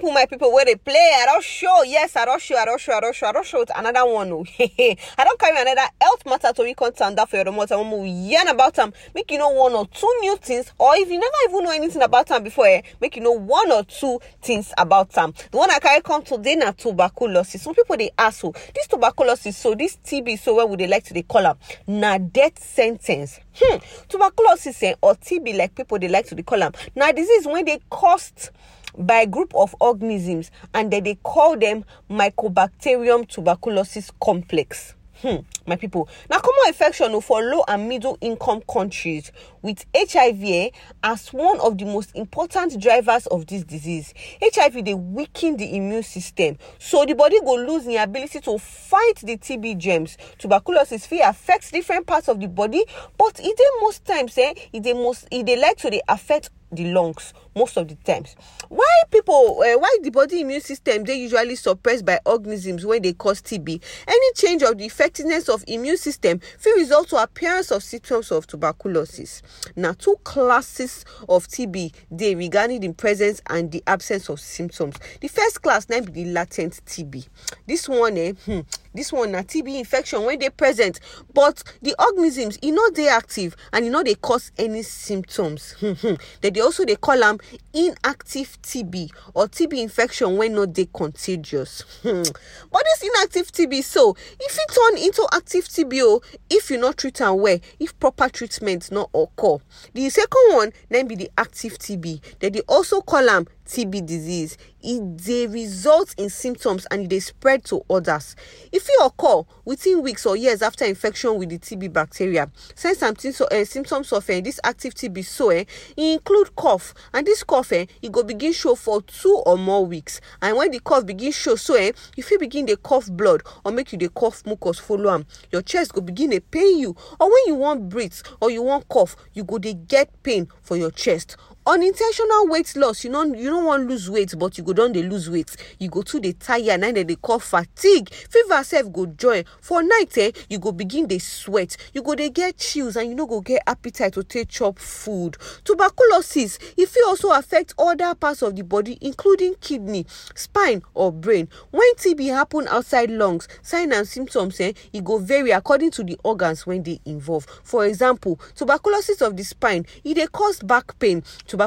example my people where they play. I don't show. Yes i don't show i don't show i don't show i don't show it. Another one oh. I don't carry another health matter to recon that for your and we yarn about them make you know one or two new things or if you never even know anything about them before eh, make you know one or two things about them the one i carry come today na tuberculosis. Some people they ask so this tuberculosis so this tb so what would they like to they call them na death sentence. Hmm tuberculosis eh, or tb like people they like to they call them now disease when they cost by a group of organisms and then they call them mycobacterium tuberculosis complex. Hmm, my people. Now common infection for low and middle income countries with hiv as one of the most important drivers of this disease. Hiv they weaken the immune system. So the body go lose the ability to fight the tb germs. Tuberculosis fit affects different parts of the body but it dey most times eh, it dey most it dey like to dey affect the lungs most of the times. Why people uh, why the body immune system dey usually suppressed by organisms when they cause tb any change of the effectiveness of immune system fit result to appearance of symptoms of tuberculosis. Na two classes of tb dey regarding the presence and the absence of symptoms. The first class na be the latent tb this one eh hmm, this one na tb infection wey dey present but the organisms e no dey active and e no dey cause any symptoms. Dem dey also dey call am inactive tb or tb infection when not they contagious. Hmm. but this inactive tb so if it turn into active tb o if you no treat am well if proper treatment not occur. The second one then be the active tb dem they also call am tb disease e they result in symptoms and they spread to others. If fit occur within weeks or years after infection with the tb bacteria. Signs so, uh, symptoms of uh, this active tb so uh, include cough and this cough uh, e go begin show for two or more weeks. And when the cough begin show so uh, you begin the cough blood or make you the cough mucus follow am. Your chest go begin dey pain you. Or when you want breathe or you want cough you go dey get pain for your chest unintentional weight loss you no you no wan lose weight but you go don dey lose weight. You go too dey tire na dem dey call fatigue. Fever sef go join. For night eh you go begin dey sweat. You go dey get chills and you no go get appetite to take chop food. Tuberculosis e fit also affect other parts of the body including kidney spine or brain. When tb happen outside lungs signs and symptoms eh e go vary according to the organs wey dey involved. For example tuberculosis of the spine e dey cause back pain. Tuberculosis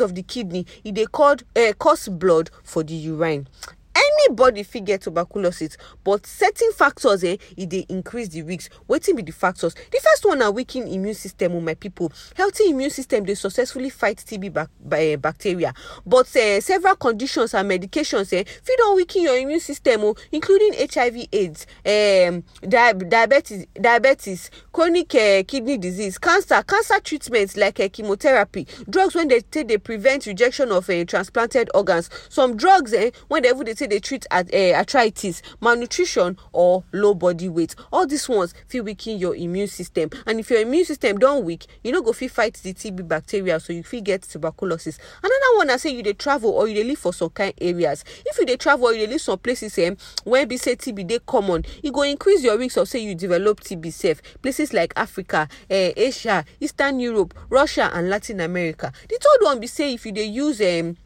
of the kidney e dey cause uh, cause blood for the urine anybody fit get tuberculosis but certain factors eh e dey increase the risk. Wetin be the factors? The first one na weaken immune system o my people healthy immune system dey successfully fight tb bac uh, bacteria. But uh, several conditions and medications eh fit don weaken your immune system o including hiv aids um, di diabetes diabetes chronic uh, kidney disease cancer cancer treatment like uh, chemotherapy drugs wey dey take dey prevent rejection of uh, transplanted organs. Some drugs eh wey dey even dey take dey treat at, uh, arthritis malnutrition or low body weight. All these ones fit weaken your immune system. And if your immune system don weak you no go fit fight the tb bacteria so you fit get tuberculosis. Another one na say you dey travel or you dey live for some kind areas. If you dey travel or you dey live some places um, wey be say tb dey common e go increase your risk of say you develop tb sef. Places like africa uh, asia eastern europe russia and latin america. The third one be say if you dey use um,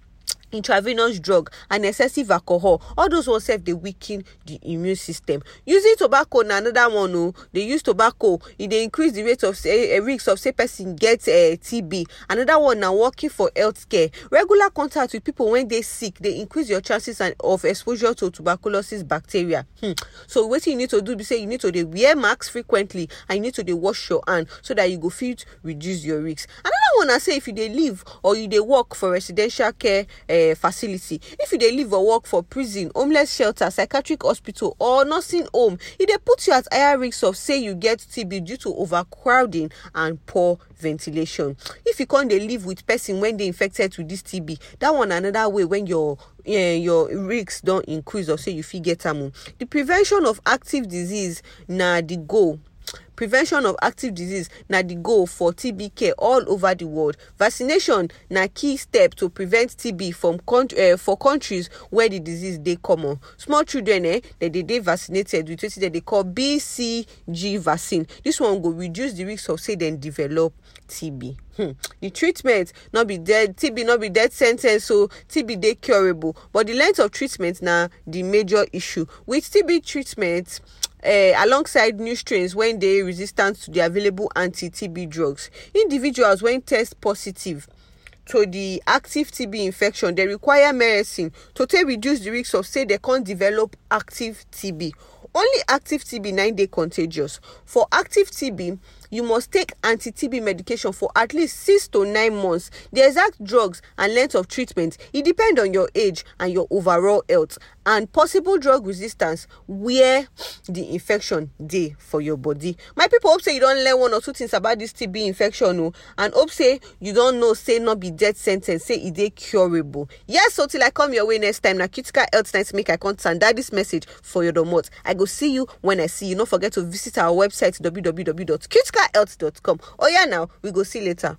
intravenous drug and excessive alcohol. All those ones sef dey weaken the immune system. Using tobacco na another one o dey use tobacco e dey increase the rate of say uh, risk of say person get uh, tb another one na working for healthcare. Regular contact with people wey dey sick dey increase your chances and of exposure to tuberculosis bacteria. Hmm. so wetin you need to do be say you need to dey wear mask frequently and you need to dey wash your hand so that you go fit reduce your risk. Another one na say if you dey live or you dey work for residential care uh, facility if you dey live or work for prison homeless shelter psychiatric hospital or nursing home e dey put you at higher risk of say you get tb due to overcrowding and poor ventilation. If you come dey live with person wey dey infected with this tb that one na another way when your uh, your risk don increase or say you fit get am. O the prevention of active disease na the goal prevention of active disease na the goal for tb care all over the world. Vaccination na key step to prevent tb from uh, for countries where the disease dey common. Small children eh dem dey dey vaccinated with wetin dem dey call bcg vaccine. This one go reduce the risk of say dem develop tb hmm. the treatment no be dead tb no be death sen ten ce o tb dey curable. But the length of treatment na the major issue. With tb treatment uh, alongside new strains wey dey resistant to the available anti-tb drugs. Individuals wey test positive to the active tb infection dey require medicine to take reduce the risk of say dem come develop active tb only active tb na dey contagious. For active tb you must take anti-TB medication for at least six to nine months. The exact drugs and length of treatment it depend on your age and your overall health and possible drug resistance where the infection dey for your body. My people hope say you don learn one or two things about this TB infection o and hope say you don know say no be death sen ten ce say e dey curable. Yes so till I come your way next time na critical health night make I come that this message for your domot. I go see you when I see you. No forget to visit our website www.critical health.com. Oh yeah, now we go see later.